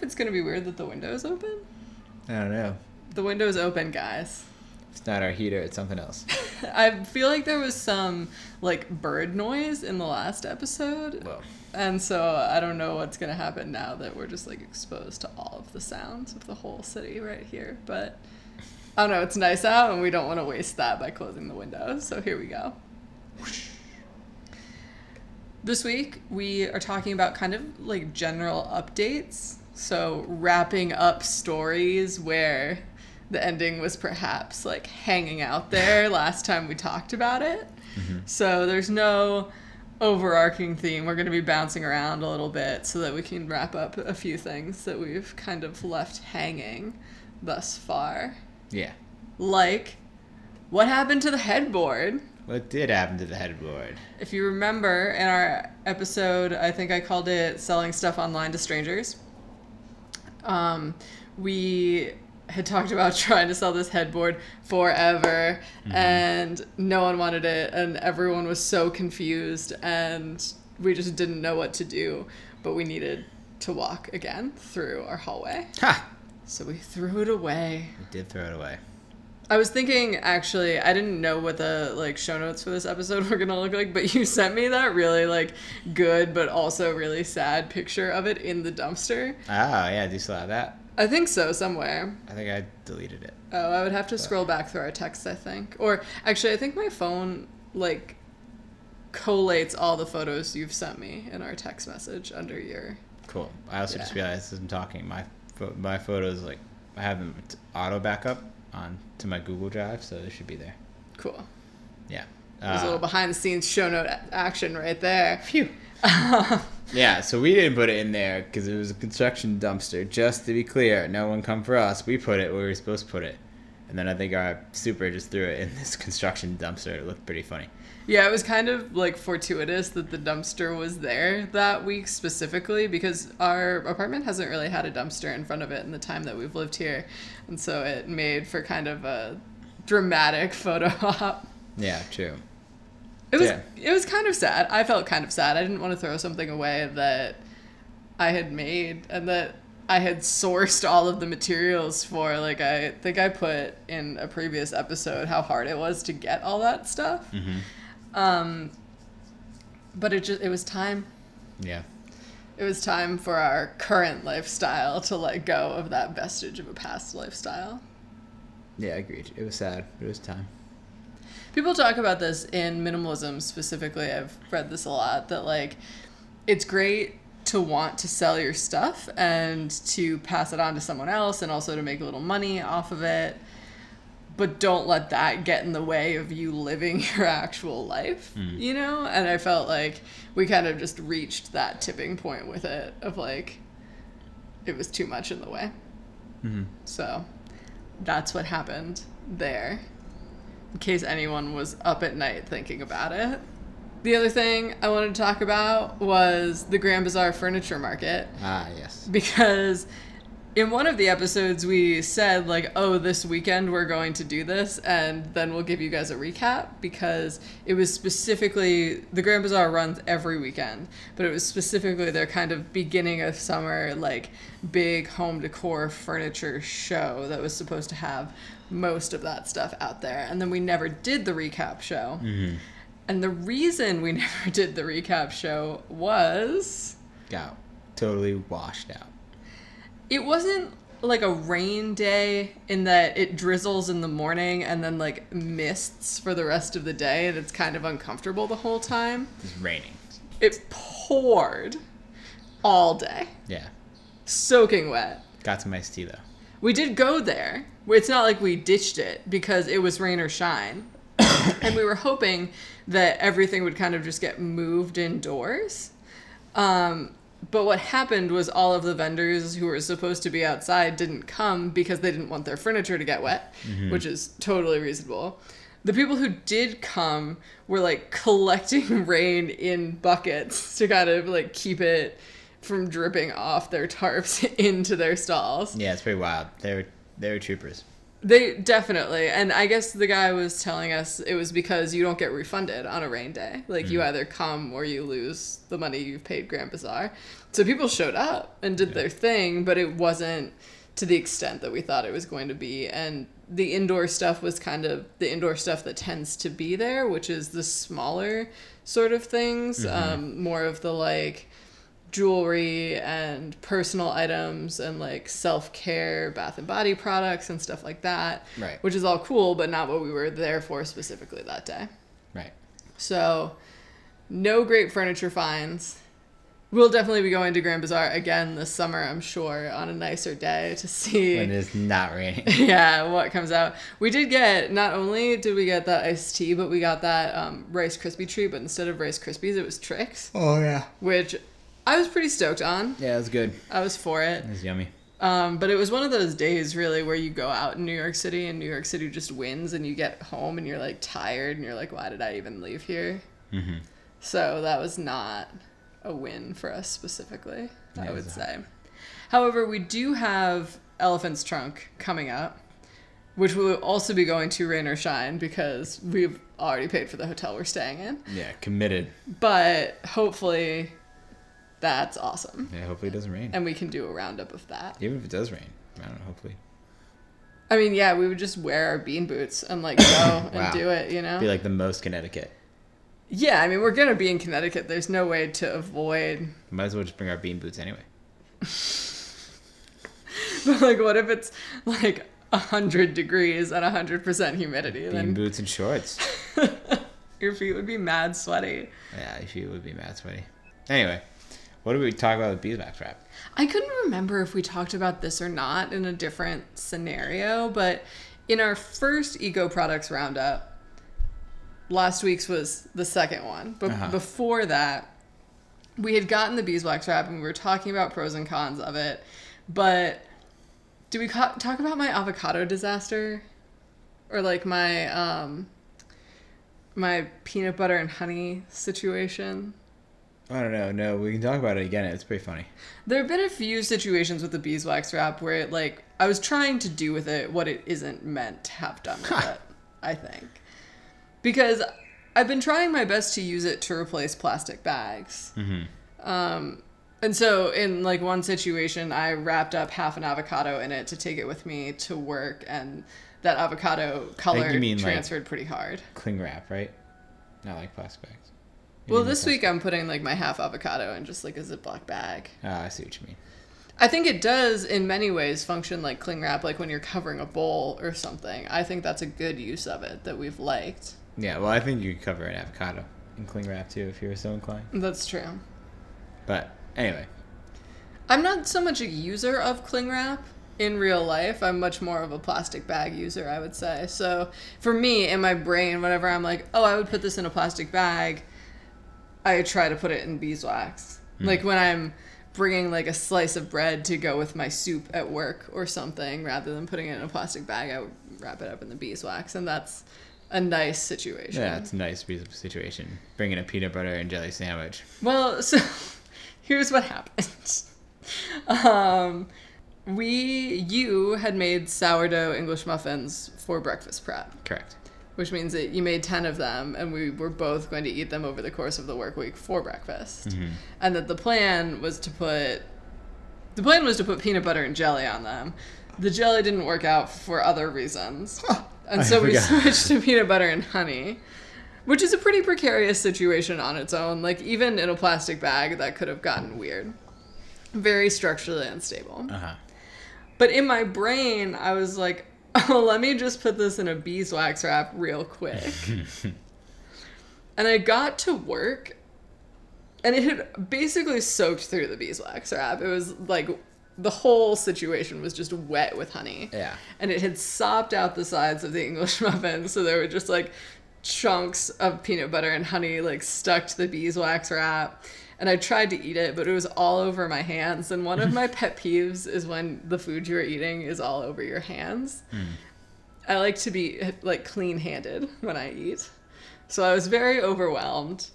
If it's going to be weird that the window is open. I don't know. The window is open, guys. It's not our heater, it's something else. I feel like there was some like bird noise in the last episode. Well, And so I don't know what's gonna happen now that we're just like exposed to all of the sounds of the whole city right here. But I don't know, it's nice out and we don't want to waste that by closing the windows. So here we go. This week we are talking about kind of like general updates. So wrapping up stories where the ending was perhaps like hanging out there last time we talked about it. Mm-hmm. So there's no overarching theme. We're going to be bouncing around a little bit so that we can wrap up a few things that we've kind of left hanging thus far. yeah. Like, what happened to the headboard? What did happen to the headboard? If you remember in our episode, I think I called it Selling Stuff Online to Strangers. Um, we had talked about trying to sell this headboard forever and no one wanted it and everyone was so confused and we just didn't know what to do but we needed to walk again through our hallway Ha! so we threw it away We did throw it away. I was thinking actually I didn't know what the like show notes for this episode were gonna look like, but you sent me that really like good but also really sad picture of it in the dumpster. Ah, yeah, do you still have that? I think so somewhere. I think I deleted it. Oh, I would have to scroll back through our texts, I think. Or actually I think my phone like collates all the photos you've sent me in our text message under your Cool. I also just realized as I'm talking, my my photos like I have them auto backup on to my Google Drive, so it should be there. cool. Yeah. There's a Uh, little behind the scenes show note action right there. Phew. Yeah, so we didn't put it in there because it was a construction dumpster. Just to be clear, no one come for us. We put it where we were supposed to put it, and then I think our super just threw it in this construction dumpster. It looked pretty funny. Yeah, it was kind of like fortuitous that the dumpster was there that week specifically because our apartment hasn't really had a dumpster in front of it in the time that we've lived here. And so it made for kind of a dramatic photo op. Yeah, true. It was Yeah. it was kind of sad. I felt kind of sad. I didn't want to throw something away that I had made and that I had sourced all of the materials for. Like I think I put in a previous episode how hard it was to get all that stuff. Mm-hmm. Um, but it just it was time. Yeah. It was time for our current lifestyle to let go of that vestige of a past lifestyle. Yeah, I agreed. It was sad. It was time. People talk about this in minimalism specifically. I've read this a lot that like it's great to want to sell your stuff and to pass it on to someone else and also to make a little money off of it. But don't let that get in the way of you living your actual life, you know? And I felt like we kind of just reached that tipping point with it of like it was too much in the way. Mm-hmm. So that's what happened there. In case anyone was up at night thinking about it. The other thing I wanted to talk about was the Grand Bazaar Furniture Market Ah, yes. because in one of the episodes we said like oh this weekend we're going to do this and then we'll give you guys a recap because it was specifically the grand bazaar runs every weekend but it was specifically their kind of beginning of summer like big home decor furniture show that was supposed to have most of that stuff out there and then we never did the recap show Mm-hmm. And the reason we never did the recap show was Got totally washed out. it wasn't like a rain day in that it drizzles in the morning and then like mists for the rest of the day and it's kind of uncomfortable the whole time. It's raining. It poured all day, Yeah. soaking wet. Got some iced tea though. We did go there. It's not like we ditched it because it was rain or shine. and we were hoping that everything would kind of just get moved indoors. Um, but what happened was all of the vendors who were supposed to be outside didn't come because they didn't want their furniture to get wet, which is totally reasonable. The people who did come were like collecting rain in buckets to kind of like keep it from dripping off their tarps into their stalls. Yeah, it's pretty wild. They're they're troopers. They definitely, and I guess the guy was telling us it was because you don't get refunded on a rain day. Like you either come or you lose the money you've paid Grand Bazaar. So people showed up and did their thing, but it wasn't to the extent that we thought it was going to be. And the indoor stuff was kind of the indoor stuff that tends to be there, which is the smaller sort of things, um, more of the like jewelry and personal items and like self-care bath and body products and stuff like that Right. which is all cool but not what we were there for specifically that day Right. so no great furniture finds we'll definitely be going to grand bazaar again this summer i'm sure on a nicer day to see When it's not raining. yeah, what comes out. We did get not only did we get that iced tea, but we got that um, Rice Krispie treat. But instead of Rice Krispies, it was Trix, Oh yeah. which I was pretty stoked on. Yeah, it was good. I was for it. It was yummy. Um, but it was one of those days really where you go out in New York City and New York City just wins, and you get home and you're like tired, and you're like, why did I even leave here? Mm-hmm. So that was not a win for us specifically, Yeah, I would say. However, we do have Elephant's Trunk coming up, which will also be going to rain or shine because we've already paid for the hotel we're staying in. Yeah, committed. But hopefully that's awesome. Yeah, hopefully it doesn't rain. And we can do a roundup of that. Even if it does rain, I don't know. Hopefully, I mean, yeah, we would just wear our bean boots and like go Wow. and do it, you know? be like the most Connecticut. yeah, I mean, we're going to be in Connecticut. There's no way to avoid Might as well just bring our bean boots anyway. But like, what if it's like hundred degrees and hundred percent humidity? Bean Then boots and shorts. your feet would be mad sweaty. yeah, if you would be mad sweaty. Anyway, what did we talk about with beeswax wrap? I couldn't remember if we talked about this or not in a different scenario, but in our first eco products roundup, last week's was the second one. But Uh-huh. before that, we had gotten the beeswax wrap and we were talking about pros and cons of it. But do we ca- talk about my avocado disaster? Or like my um my peanut butter and honey situation? I don't know. No, we can talk about it again. It's pretty funny. There have been a few situations with the beeswax wrap where it like I was trying to do with it what it isn't meant to have done with it. I think because I've been trying my best to use it to replace plastic bags. Mm-hmm. Um, and so in like one situation, I wrapped up half an avocado in it to take it with me to work, and that avocado color mean, like- transferred pretty hard. Cling wrap, right? Not like plastic bags. Well, this week I'm putting like my half avocado in just like a Ziploc bag. Ah, I see what you mean. I think it does in many ways function like cling wrap, like when you're covering a bowl or something. I think that's a good use of it that we've liked. Yeah, well, I think you could cover an avocado in cling wrap too if you were so inclined. That's true. But anyway, I'm not so much a user of cling wrap in real life. I'm much more of a plastic bag user, I would say. So for me, in my brain, whenever I'm like, oh, I would put this in a plastic bag, I try to put it in beeswax. Like when I'm bringing like a slice of bread to go with my soup at work or something, rather than putting it in a plastic bag, I would wrap it up in the beeswax, and that's a nice situation. yeah, it's a nice situation. Bringing a peanut butter and jelly sandwich. Well, so here's what happened. Um, we, you had made sourdough English muffins for breakfast prep, Correct. Which means that you made 10 of them and we were both going to eat them over the course of the work week for breakfast. Mm-hmm. And that the plan was to put, the plan was to put peanut butter and jelly on them. The jelly didn't work out for other reasons. And I so we switched to peanut butter and honey, which is a pretty precarious situation on its own. Like, even in a plastic bag, that could have gotten weird. Very structurally unstable. Uh huh. But in my brain, I was like, oh, let me just put this in a beeswax wrap real quick. and I got to work, and it had basically soaked through the beeswax wrap. It was like the whole situation was just wet with honey. Yeah. And it had sopped out the sides of the English muffin, so there were just like chunks of peanut butter and honey like stuck to the beeswax wrap. And I tried to eat it, but it was all over my hands. And one of my pet peeves is when the food you're eating is all over your hands. Hmm. I like to be like clean handed when I eat. So I was very overwhelmed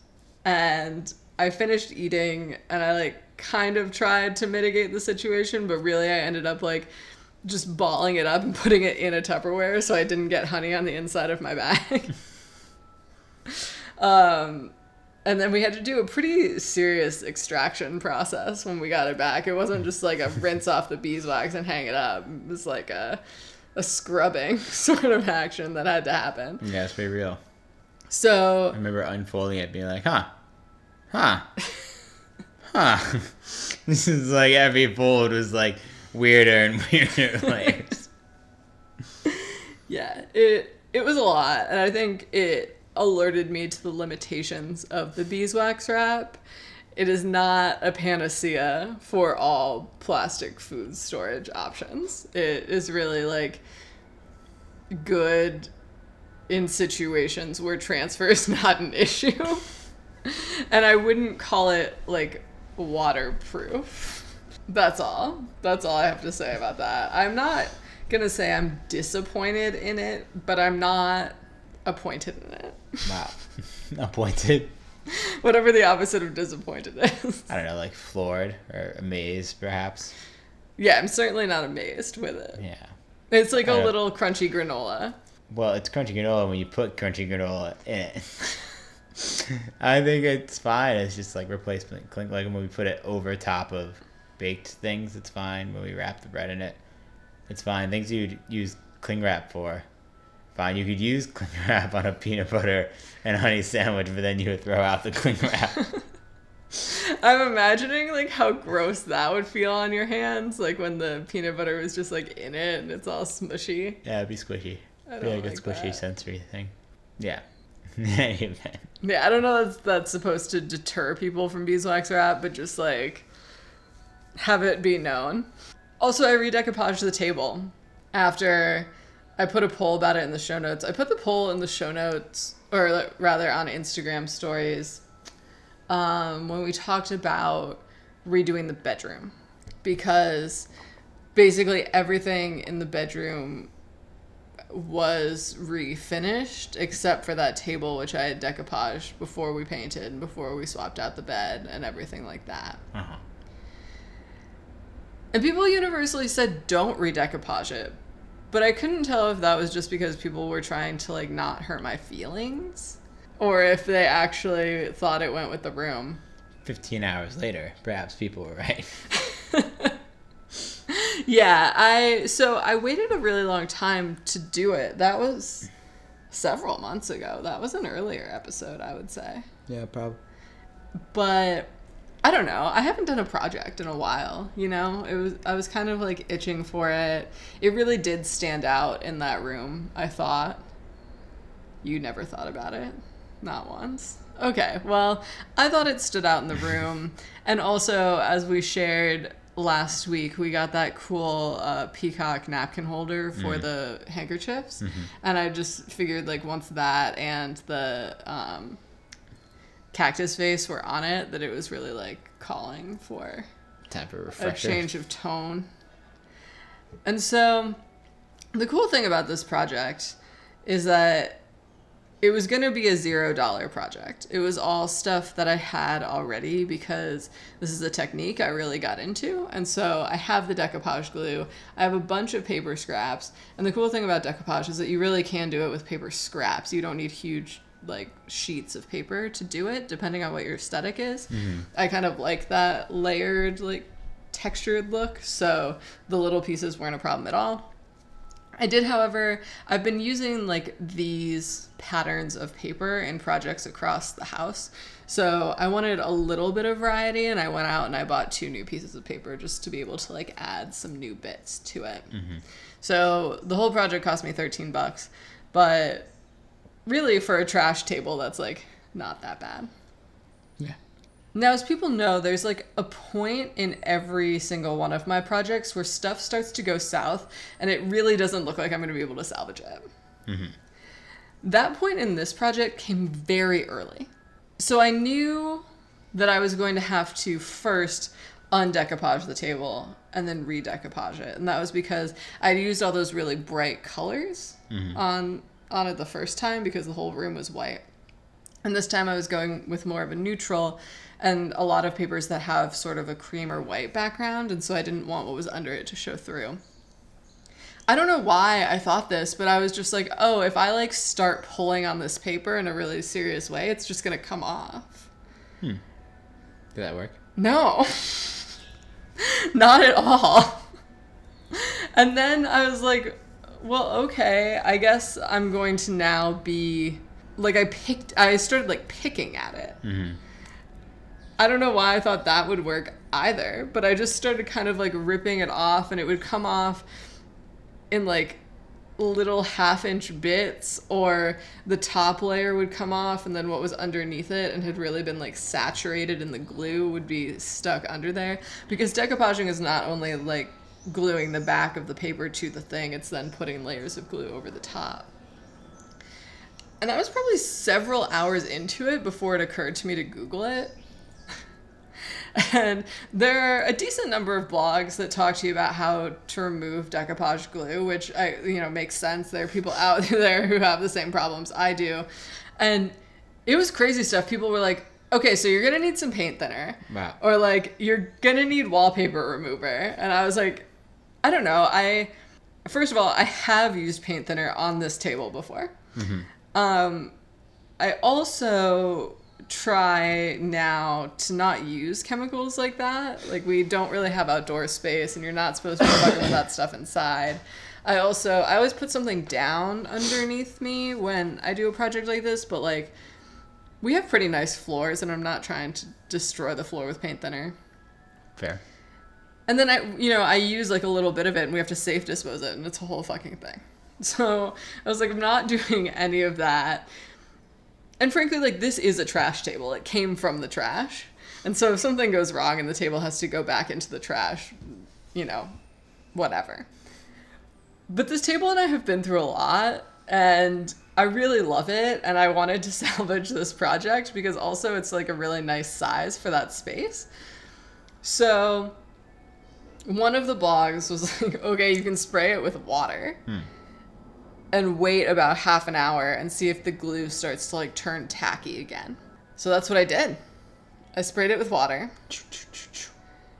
and I finished eating and I like kind of tried to mitigate the situation, but really I ended up like just balling it up and putting it in a Tupperware so I didn't get honey on the inside of my bag. um, and then we had to do a pretty serious extraction process when we got it back. It wasn't just like a rinse off the beeswax and hang it up. It was like a a scrubbing sort of action that had to happen. Yeah, it's pretty real. So I remember unfolding it, being like, huh, huh, huh. this is like every fold was like weirder and weirder layers. yeah, it it was a lot, and I think it alerted me to the limitations of the beeswax wrap. It is not a panacea for all plastic food storage options. It is really like good in situations where transfer is not an issue. and I wouldn't call it like waterproof. That's all. That's all I have to say about that. I'm not gonna say I'm disappointed in it, but I'm not appointed in it. Wow, appointed. Whatever the opposite of disappointed is. I don't know, like floored or amazed, perhaps. Yeah, I'm certainly not amazed with it. Yeah. It's like a I don't- little crunchy granola. Well, it's crunchy granola when you put crunchy granola in it. I think it's fine. It's just like replacement. Clink like when we put it over top of baked things, it's fine. When we wrap the bread in it, it's fine. Things you'd use cling wrap for, fine. You could use cling wrap on a peanut butter and honey sandwich, but then you would throw out the cling wrap. I'm imagining like how gross that would feel on your hands, like when the peanut butter was just like in it and it's all smushy. yeah, it'd be squishy. I Be don't like a like squishy that. sensory thing. Yeah. Yeah, I don't know that's that's supposed to deter people from beeswax wrap, but just like have it be known. Also, I redecoupaged the table after I put a poll about it in the show notes. I put the poll in the show notes, or rather on Instagram stories, um, when we talked about redoing the bedroom because basically everything in the bedroom was refinished except for that table which I had decoupaged before we painted and before we swapped out the bed and everything like that. Uh-huh. And people universally said don't redecoupage it. But I couldn't tell if that was just because people were trying to like not hurt my feelings or if they actually thought it went with the room. 15 hours later, perhaps people were right. Yeah, I so I waited a really long time to do it. That was several months ago. That was an earlier episode, I would say. yeah, probably. But I don't know. I haven't done a project in a while, you know? It was I was kind of like itching for it. It really did stand out in that room, I thought. You never thought about it? Not once. Okay. Well, I thought it stood out in the room. and also as we shared last week, we got that cool uh, peacock napkin holder for the handkerchiefs. And I just figured like once that and the um cactus face were on it that it was really like calling for Time for a a change of tone. And so the cool thing about this project is that it was going to be a zero dollar project. It was all stuff that I had already because this is a technique I really got into. And so I have the decoupage glue. I have a bunch of paper scraps. And the cool thing about decoupage is that you really can do it with paper scraps. You don't need huge like sheets of paper to do it depending on what your aesthetic is. Mm-hmm. I kind of like that layered like textured look. So the little pieces weren't a problem at all. I did, however, I've been using like these patterns of paper in projects across the house. So I wanted a little bit of variety and I went out and I bought two new pieces of paper just to be able to like add some new bits to it. Mm-hmm. So the whole project cost me 13 bucks, but really for a trash table that's like not that bad. Yeah. Now, as people know, there's like a point in every single one of my projects where stuff starts to go south and it really doesn't look like I'm going to be able to salvage it. Mm-hmm. That point in this project came very early. So I knew that I was going to have to first undecoupage the table and then redecoupage it. And that was because I'd used all those really bright colors mm-hmm. on on it the first time because the whole room was white. And this time I was going with more of a neutral and a lot of papers that have sort of a cream or white background, and so I didn't want what was under it to show through. I don't know why I thought this, but I was just like, oh, if I like start pulling on this paper in a really serious way, it's just gonna come off. Hmm. Did that work? No, not at all. And then I was like, well, okay, I guess I'm going to now be like, I picked, I started like picking at it. Mm-hmm. I don't know why I thought that would work either, but I just started kind of like ripping it off and it would come off in like little half inch bits or the top layer would come off and then what was underneath it and had really been like saturated in the glue would be stuck under there because decoupaging is not only like gluing the back of the paper to the thing it's then putting layers of glue over the top and that was probably several hours into it before it occurred to me to google it and there are a decent number of blogs that talk to you about how to remove decoupage glue, which I you know makes sense. There are people out there who have the same problems I do. And it was crazy stuff. People were like, okay, so you're gonna need some paint thinner. Wow. Or like you're gonna need wallpaper remover. And I was like, I don't know. I first of all, I have used paint thinner on this table before. Um, I also try now to not use chemicals like that. Like we don't really have outdoor space and you're not supposed to be fucking with that stuff inside. I also I always put something down underneath me when I do a project like this, but like we have pretty nice floors and I'm not trying to destroy the floor with paint thinner. Fair. And then I, you know, I use like a little bit of it and we have to safe dispose it and it's a whole fucking thing. So I was like, I'm not doing any of that. And frankly, like this is a trash table. It came from the trash. And so if something goes wrong and the table has to go back into the trash, you know, whatever. But this table and I have been through a lot and I really love it and I wanted to salvage this project because also it's like a really nice size for that space. So one of the blogs was like, okay, you can spray it with water hmm. and wait about half an hour and see if the glue starts to like turn tacky again. So that's what I did. I sprayed it with water.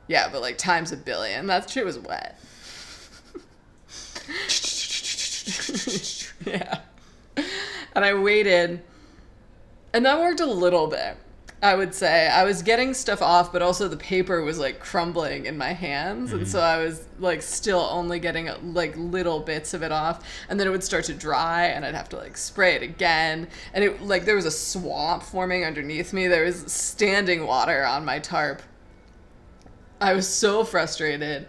Yeah, but like times a billion. That shit was wet. yeah. And I waited. And that worked a little bit, I would say. I was getting stuff off, but also the paper was like crumbling in my hands. And mm-hmm. so I was like still only getting like little bits of it off. And then it would start to dry and I'd have to like spray it again. And it like there was a swamp forming underneath me. There was standing water on my tarp. I was so frustrated.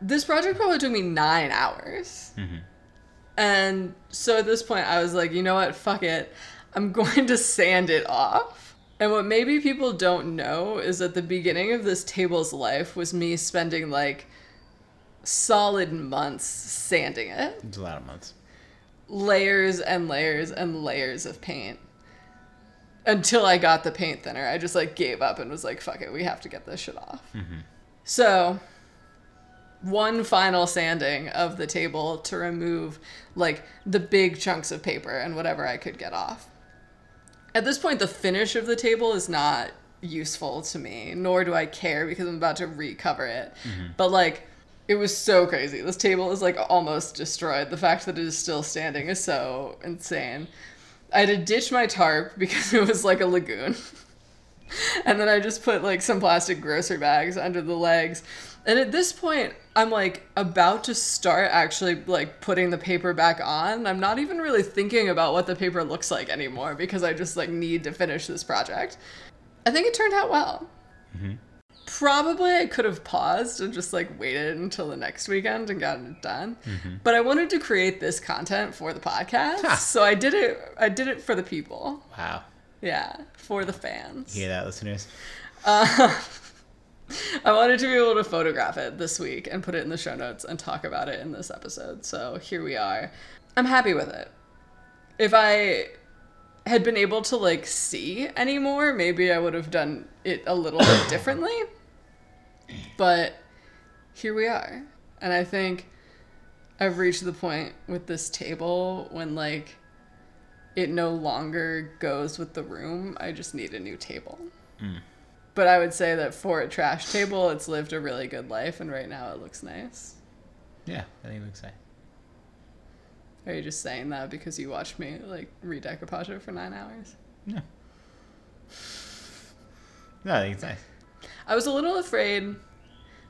This project probably took me nine hours. Mm-hmm. And so at this point, I was like, you know what? Fuck it. I'm going to sand it off. And what maybe people don't know is that the beginning of this table's life was me spending like solid months sanding it, It's a lot of months. layers and layers and layers of paint. Until I got the paint thinner, I just like gave up and was like, fuck it, we have to get this shit off. Mm-hmm. So, one final sanding of the table to remove like the big chunks of paper and whatever I could get off. At this point, the finish of the table is not useful to me, nor do I care because I'm about to recover it. Mm-hmm. But like, it was so crazy. This table is like almost destroyed. The fact that it is still standing is so insane. I had to ditch my tarp because it was like a lagoon. and then I just put like some plastic grocery bags under the legs. And at this point, I'm like about to start actually like putting the paper back on. I'm not even really thinking about what the paper looks like anymore because I just like need to finish this project. I think it turned out well. Probably I could have paused and just like waited until the next weekend and gotten it done. But I wanted to create this content for the podcast. Ha. So I did it I did it for the people. Wow. Yeah, for the fans. You hear that, listeners? Uh, I wanted to be able to photograph it this week and put it in the show notes and talk about it in this episode. So here we are. I'm happy with it. If I had been able to like see anymore, maybe I would have done it a little bit differently. But here we are. And I think I've reached the point with this table when like it no longer goes with the room. I just need a new table. Mm. But I would say that for a trash table, it's lived a really good life, and right now it looks nice. Yeah, I think it looks nice. Are you just saying that because you watched me like read decoupage it for nine hours? No. No, I think it's nice. I was a little afraid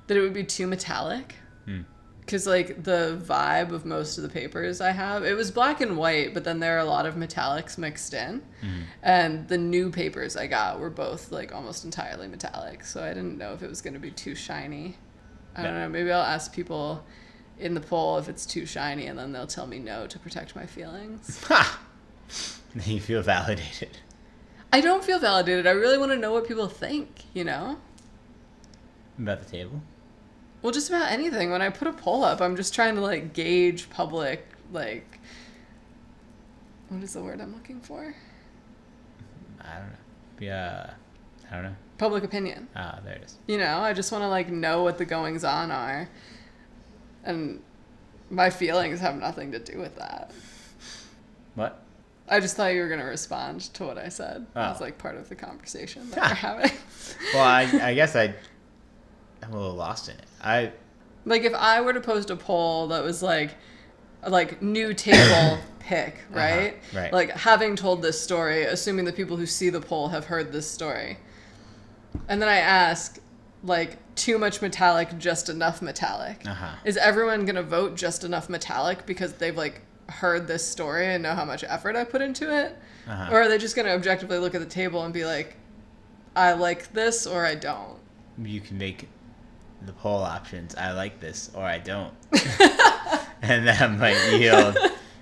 that it would be too metallic. Hmm. Because, like, the vibe of most of the papers I have, it was black and white, but then there are a lot of metallics mixed in. Mhm. And the new papers I got were both, like, almost entirely metallic. So I didn't know if it was going to be too shiny. I don't know. Maybe I'll ask people in the poll if it's too shiny, and then they'll tell me no to protect my feelings. Ha! you feel validated. I don't feel validated. I really want to know what people think, you know? About the table? Well, just about anything. When I put a poll up, I'm just trying to like gauge public like what is the word I'm looking for? I don't know. Yeah, I don't know. Public opinion. Ah, there it is. You know, I just want to like know what the goings on are. And my feelings have nothing to do with that. What? I just thought you were going to respond to what I said. Oh. As like part of the conversation that we're having. Well, I, I guess I, I'm a little lost in it. I, Like if I were to post a poll that was like like new table pick, right? Uh-huh, right. Like having told this story, assuming the people who see the poll have heard this story. And then I ask like too much metallic, just enough metallic. uh-huh. Is everyone going to vote just enough metallic because they've like heard this story and know how much effort I put into it? Uh-huh. Or are they just going to objectively look at the table and be like I like this or I don't? You can make the poll options. I like this or I don't. and that might yield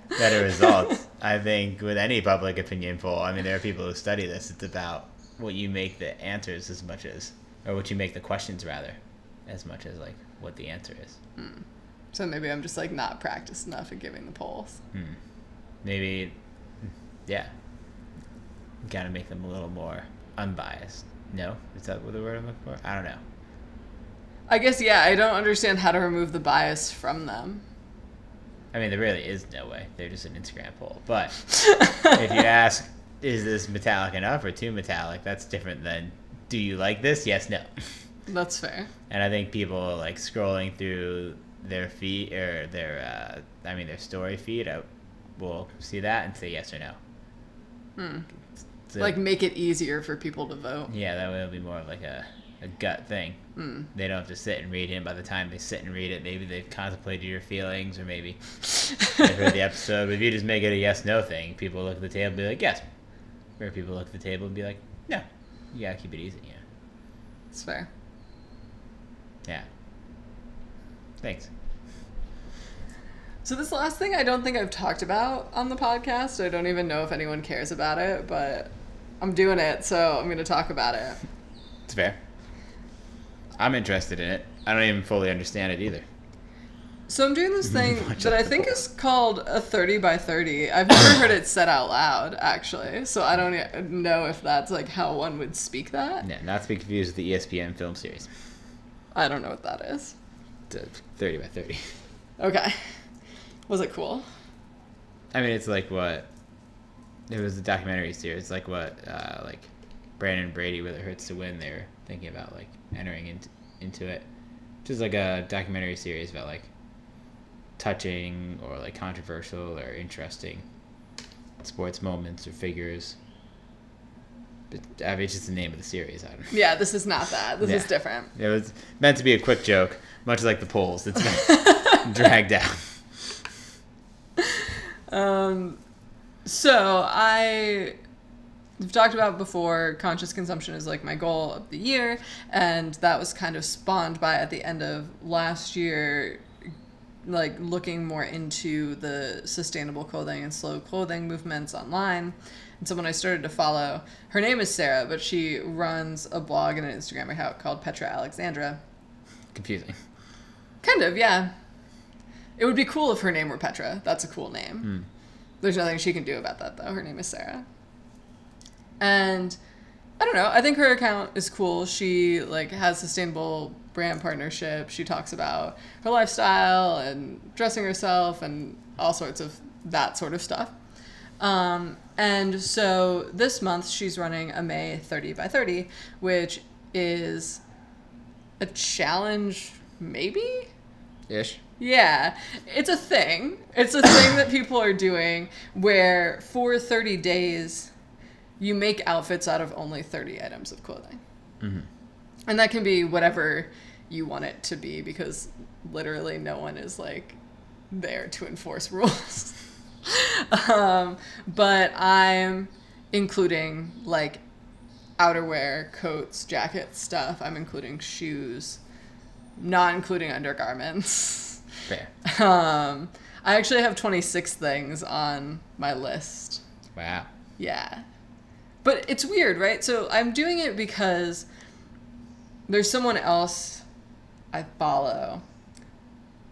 better results. I think with any public opinion poll, I mean, there are people who study this. It's about what you make the answers as much as, or what you make the questions rather, as much as like what the answer is. So maybe I'm just like not practiced enough at giving the polls. Hmm. Maybe, yeah. Got to make them a little more unbiased. No, is that what the word I'm looking for? I don't know. I guess yeah, I don't understand how to remove the bias from them. I mean, there really is no way. They're just an Instagram poll. But if you ask, is this metallic enough or too metallic? That's different than, do you like this? Yes, no. That's fair. And I think people like scrolling through their feed or their, uh, I mean, their story feed uh, will see that and say yes or no. Hmm. So, Like make it easier for people to vote. yeah, that way it'll be more of like a, a gut thing. Hmm. They don't have to sit and read it. And by the time they sit and read it, maybe they've contemplated your feelings or maybe they've heard the episode. But if you just make it a yes no thing, people look at the table and be like, yes. Or people look at the table and be like, no. You gotta keep it easy, yeah. It's fair. Yeah. Thanks. So this last thing I don't think I've talked about on the podcast. I don't even know if anyone cares about it, but I'm doing it, so I'm going to talk about it. It's fair. I'm interested in it. I don't even fully understand it either. So I'm doing this thing Much that I think is called a 30 by 30. I've never heard it said out loud, actually. So I don't e- know if that's like how one would speak that. Yeah, not to be confused with the ESPN film series. I don't know what that is. 30 by 30. Okay. Was it cool? I mean, it's like what it was a documentary series, like what uh, like Brandon Brady, whether it hurts to win. They were thinking about like entering into into it, which is like a documentary series about like touching or like controversial or interesting sports moments or figures. But, I mean, it's just the name of the series. I don't know. Yeah, this is not that. This is different. It was meant to be a quick joke, much like the polls. It's been dragged out. Um, so I have talked about before conscious consumption is like my goal of the year, and that was kind of spawned by at the end of last year, like looking more into the sustainable clothing and slow clothing movements online. And someone I started to follow, her name is Sarah, but she runs a blog and an Instagram account called Petra Alexandra. Confusing. Kind of, yeah. It would be cool if her name were Petra. That's a cool name. Hmm. There's nothing she can do about that, though. Her name is Sarah. And I don't know. I think her account is cool. She like has sustainable brand partnership. She talks about her lifestyle and dressing herself and all sorts of that sort of stuff. Um, and so this month she's running a May 30 by 30, which is a challenge, maybe? Ish. Yeah, it's a thing. It's a thing that people are doing where for 30 days you make outfits out of only 30 items of clothing. Mm-hmm. And that can be whatever you want it to be because literally no one is like there to enforce rules. um, but I'm including like outerwear, coats, jackets, stuff. I'm including shoes, not including undergarments. Fair. Um, I actually have 26 things on my list. Wow. Yeah. But it's weird, right? So I'm doing it because there's someone else I follow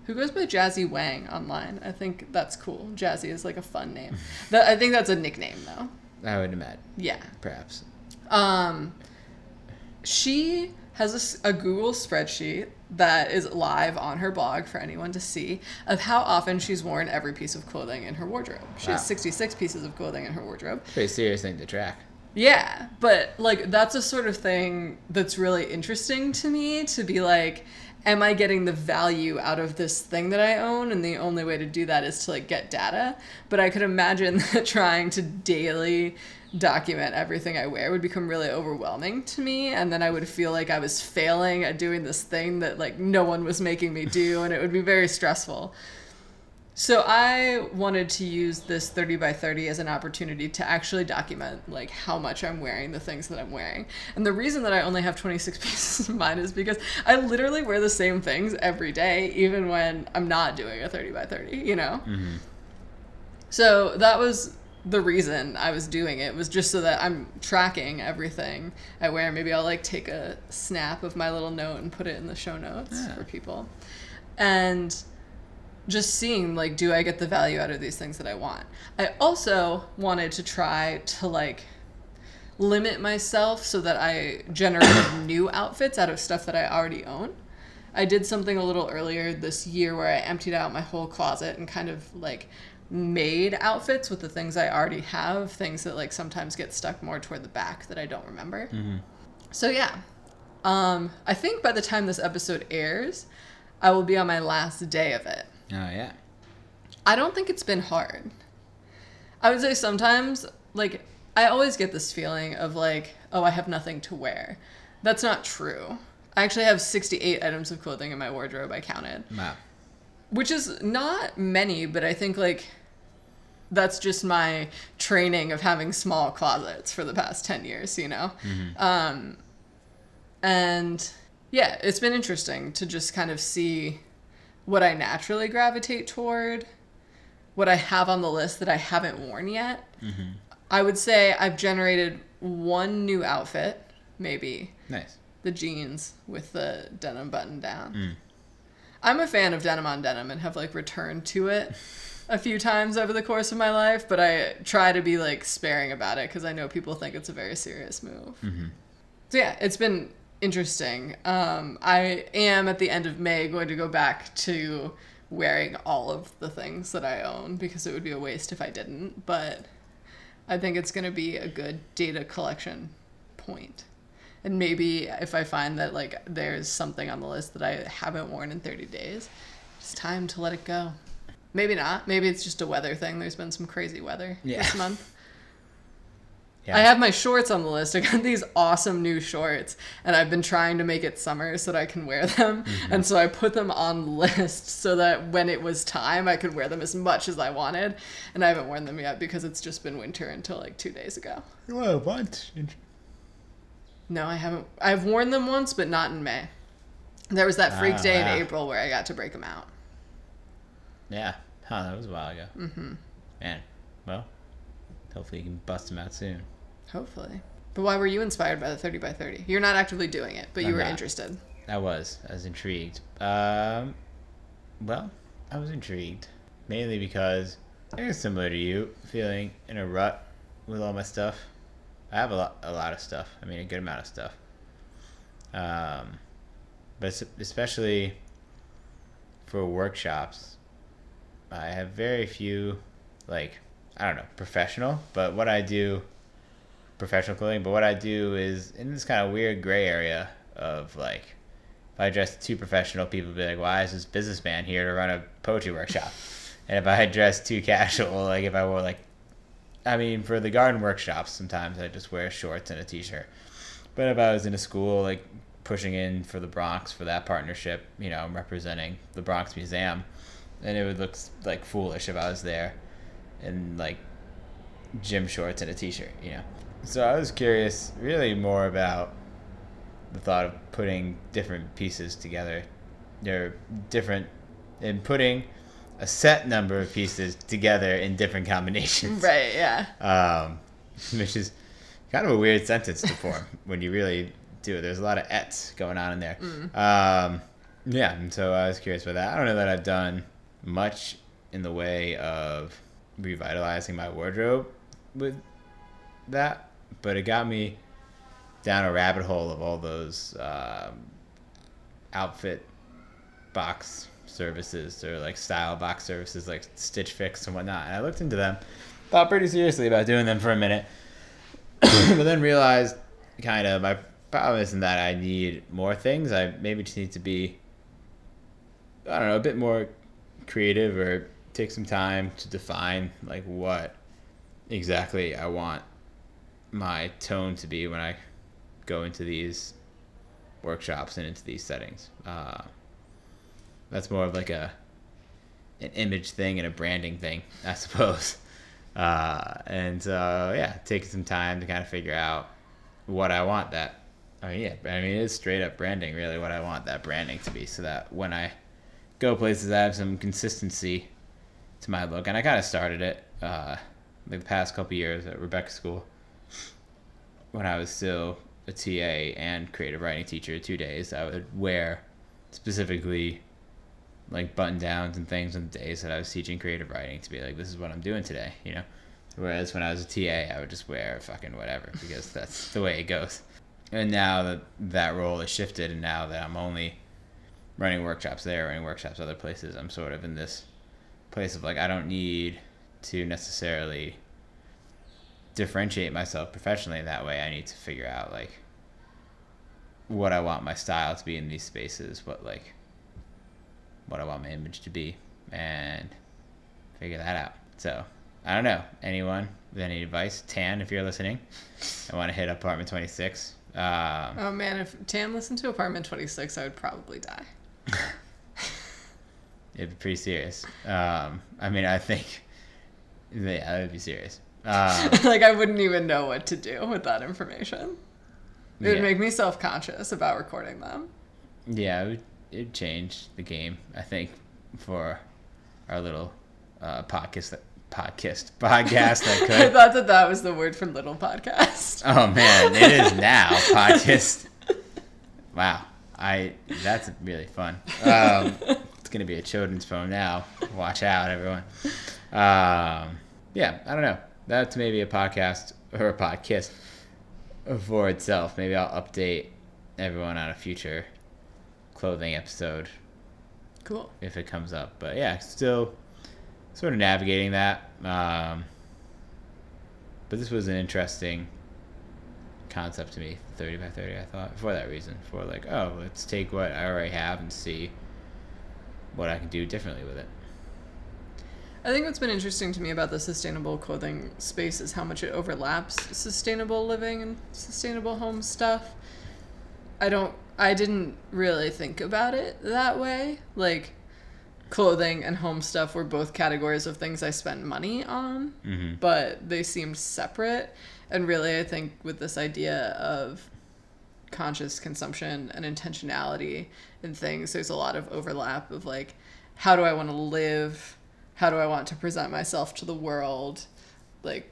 who goes by Jazzy Wang online. I think that's cool. Jazzy is like a fun name. that, I think that's a nickname though. I would imagine. Yeah. Perhaps. Um, she has a Google spreadsheet that is live on her blog for anyone to see of how often she's worn every piece of clothing in her wardrobe. She Wow. has 66 pieces of clothing in her wardrobe. Pretty serious thing to track. Yeah, but like that's a sort of thing that's really interesting to me to be like am I getting the value out of this thing that I own? And the only way to do that is to like get data, but I could imagine that trying to daily document everything I wear would become really overwhelming to me. And then I would feel like I was failing at doing this thing that like no one was making me do. And it would be very stressful. So I wanted to use this 30 by 30 as an opportunity to actually document like how much I'm wearing the things that I'm wearing. And the reason that I only have 26 pieces of mine is because I literally wear the same things every day even when I'm not doing a 30 by 30, you know? Mm-hmm. So that was the reason I was doing it was just so that I'm tracking everything I wear. Maybe I'll like take a snap of my little note and put it in the show notes Yeah. for people. And just seeing like do I get the value out of these things that I want. I also wanted to try to like limit myself so that I generated new outfits out of stuff that I already own. I did something a little earlier this year where I emptied out my whole closet and kind of like made outfits with the things I already have, things that like sometimes get stuck more toward the back that I don't remember. Mm-hmm. So yeah. Um I think by the time this episode airs, I will be on my last day of it. Oh yeah. I don't think it's been hard. I would say sometimes, like, I always get this feeling of like, oh, I have nothing to wear. That's not true. I actually have 68 items of clothing in my wardrobe, I counted, Wow. which is not many, but I think like that's just my training of having small closets for the past 10 years, you know? Um, and yeah, it's been interesting to just kind of see what I naturally gravitate toward, what I have on the list that I haven't worn yet. Mm-hmm. I would say I've generated one new outfit, maybe Nice. the jeans with the denim button down. Mm. I'm a fan of denim on denim and have like returned to it a few times over the course of my life, but I try to be like sparing about it because I know people think it's a very serious move. Mm-hmm. So yeah, it's been interesting. Um, I am at the end of May going to go back to wearing all of the things that I own because it would be a waste if I didn't. But I think it's going to be a good data collection point. And maybe if I find that like there's something on the list that I haven't worn in 30 days, it's time to let it go. Maybe not. Maybe it's just a weather thing. There's been some crazy weather Yeah. this month. Yeah. I have my shorts on the list. I got these awesome new shorts, and I've been trying to make it summer so that I can wear them. Mm-hmm. And so I put them on the list so that when it was time, I could wear them as much as I wanted. And I haven't worn them yet because it's just been winter until like two days ago. Well, what? No, I haven't. I've worn them once, but not in May. There was that freak Ah, day wow. in April where I got to break them out. Yeah. Huh, that was a while ago. Mm-hmm. Man. Well, hopefully you can bust them out soon. Hopefully. But why were you inspired by the 30 by 30? You're not actively doing it, but you I'm were not. interested. I was. I was intrigued. Um, well, I was intrigued mainly because I was similar to you, feeling in a rut with all my stuff. I have a lot, a lot of stuff. I mean, a good amount of stuff. Um, but especially for workshops, I have very few, like, I don't know, professional. But what I do, professional clothing. But what I do is in this kind of weird gray area of like, if I dress too professional, people be like, "Why is this businessman here to run a poetry workshop?" and if I dress too casual, like if I wore like, I mean, for the garden workshops, sometimes I just wear shorts and a t-shirt. But if I was in a school like pushing in for the Bronx for that partnership, you know, I'm representing the Bronx Museum, and it would look like foolish if I was there in like gym shorts and a t-shirt, you know. So I was curious, really more about the thought of putting different pieces together. They're different in putting a set number of pieces together in different combinations. Right. Yeah. Um, which is kind of a weird sentence to form when you really do it. There's a lot of ets going on in there. Mm. Um, yeah, and so I was curious about that. I don't know that I've done much in the way of revitalizing my wardrobe with that, but it got me down a rabbit hole of all those um, outfit box services or like style box services like Stitch Fix and whatnot. And I looked into them, thought pretty seriously about doing them for a minute, but then realized kind of my problem isn't that I need more things. I maybe just need to be, I don't know, a bit more creative or take some time to define like what exactly I want my tone to be when I go into these workshops and into these settings. Uh, that's more of like a an image thing and a branding thing, I suppose. Uh, and so yeah, taking some time to kind of figure out what I want that. I mean, yeah, I mean it is straight up branding, really, what I want that branding to be, so that when I go places, I have some consistency to my look. And I kind of started it uh, the past couple years at Rebecca School when I was still a TA and creative writing teacher. Two days I would wear specifically like button downs and things on the days that I was teaching creative writing to be like, this is what I'm doing today, you know. Whereas when I was a TA, I would just wear fucking whatever because that's the way it goes. And now that that role has shifted, and now that I'm only running workshops there, running workshops other places, I'm sort of in this place of like I don't need to necessarily differentiate myself professionally in that way. I need to figure out like what I want my style to be in these spaces, what like what I want my image to be, and figure that out. So I don't know. Anyone with any advice? Tan, if you're listening, I want to hit apartment 26. Um, oh man, if Tan listened to apartment 26, I would probably die. It'd be pretty serious. Um, I mean, I think, yeah, that would be serious. Um, like I wouldn't even know what to do with that information. It would make me self conscious about recording them. Yeah, it would it'd change the game. I think for our little uh, podcast podcast podcast that could. I thought that that was the word for little podcast. Oh man, it is now podcast. Wow, I that's really fun. Um, it's gonna be a children's phone now. Watch out, everyone. Um, yeah, I don't know. That's maybe a podcast or a podcast for itself. Maybe I'll update everyone on a future clothing episode. Cool. If it comes up, but yeah, still sort of navigating that. Um, but this was an interesting concept to me 30 by 30 i thought for that reason for like oh let's take what i already have and see what i can do differently with it i think what's been interesting to me about the sustainable clothing space is how much it overlaps sustainable living and sustainable home stuff i don't i didn't really think about it that way like clothing and home stuff were both categories of things I spent money on, mm-hmm. but they seemed separate. And really, I think with this idea of conscious consumption and intentionality in things, there's a lot of overlap of like, how do I want to live? How do I want to present myself to the world? Like,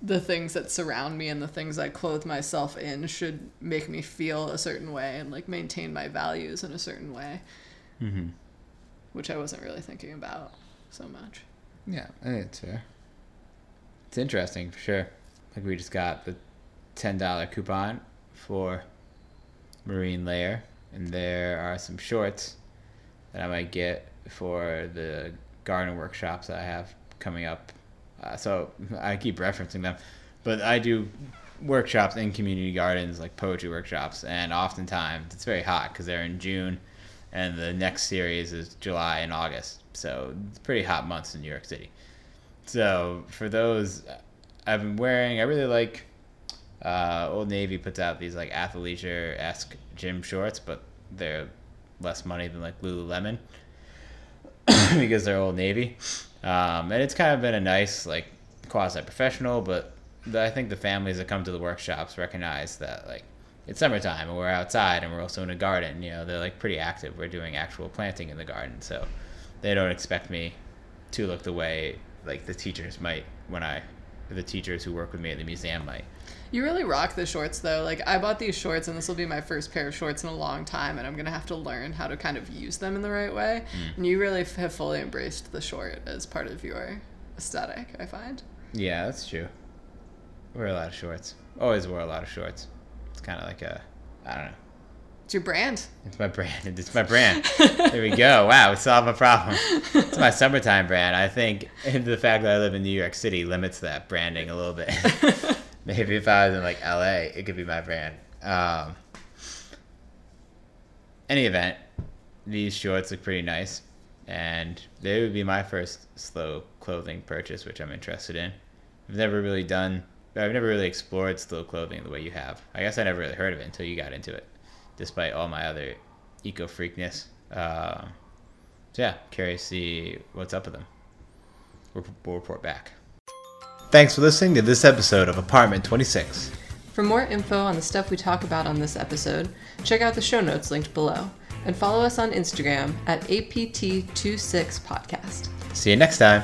the things that surround me and the things I clothe myself in should make me feel a certain way and like maintain my values in a certain way. Mm-hmm which I wasn't really thinking about so much. Yeah, I it's fair. It's interesting for sure. Like we just got the ten dollar coupon for Marine Layer, and there are some shorts that I might get for the garden workshops that I have coming up. Uh, so I keep referencing them, but I do workshops in community gardens, like poetry workshops, and oftentimes it's very hot because they're in June, and the next series is July and August. So it's pretty hot months in New York City. So for those, I've been wearing. I really like. Uh, Old Navy puts out these like athleisure esque gym shorts, but they're less money than like Lululemon because they're Old Navy. Um, and it's kind of been a nice like quasi professional, but the, I think the families that come to the workshops recognize that like it's summertime and we're outside and we're also in a garden. You know, they're like pretty active. We're doing actual planting in the garden, so they don't expect me to look the way like the teachers might when I the teachers who work with me at the museum might. You really rock the shorts though. Like I bought these shorts and this will be my first pair of shorts in a long time and I'm going to have to learn how to kind of use them in the right way. Mm. And you really have fully embraced the short as part of your aesthetic, I find. Yeah, that's true. Wear a lot of shorts. Always wore a lot of shorts. It's kind of like a I don't know. It's your brand. It's my brand. It's my brand. there we go. Wow, we solved a problem. It's my summertime brand. I think the fact that I live in New York City limits that branding a little bit. Maybe if I was in like LA, it could be my brand. Um, any event, these shorts look pretty nice, and they would be my first slow clothing purchase, which I'm interested in. I've never really done, I've never really explored slow clothing the way you have. I guess I never really heard of it until you got into it, despite all my other eco freakness. Uh, so yeah, curious to see what's up with them. We'll, we'll report back. Thanks for listening to this episode of Apartment 26. For more info on the stuff we talk about on this episode, check out the show notes linked below and follow us on Instagram at APT26podcast. See you next time.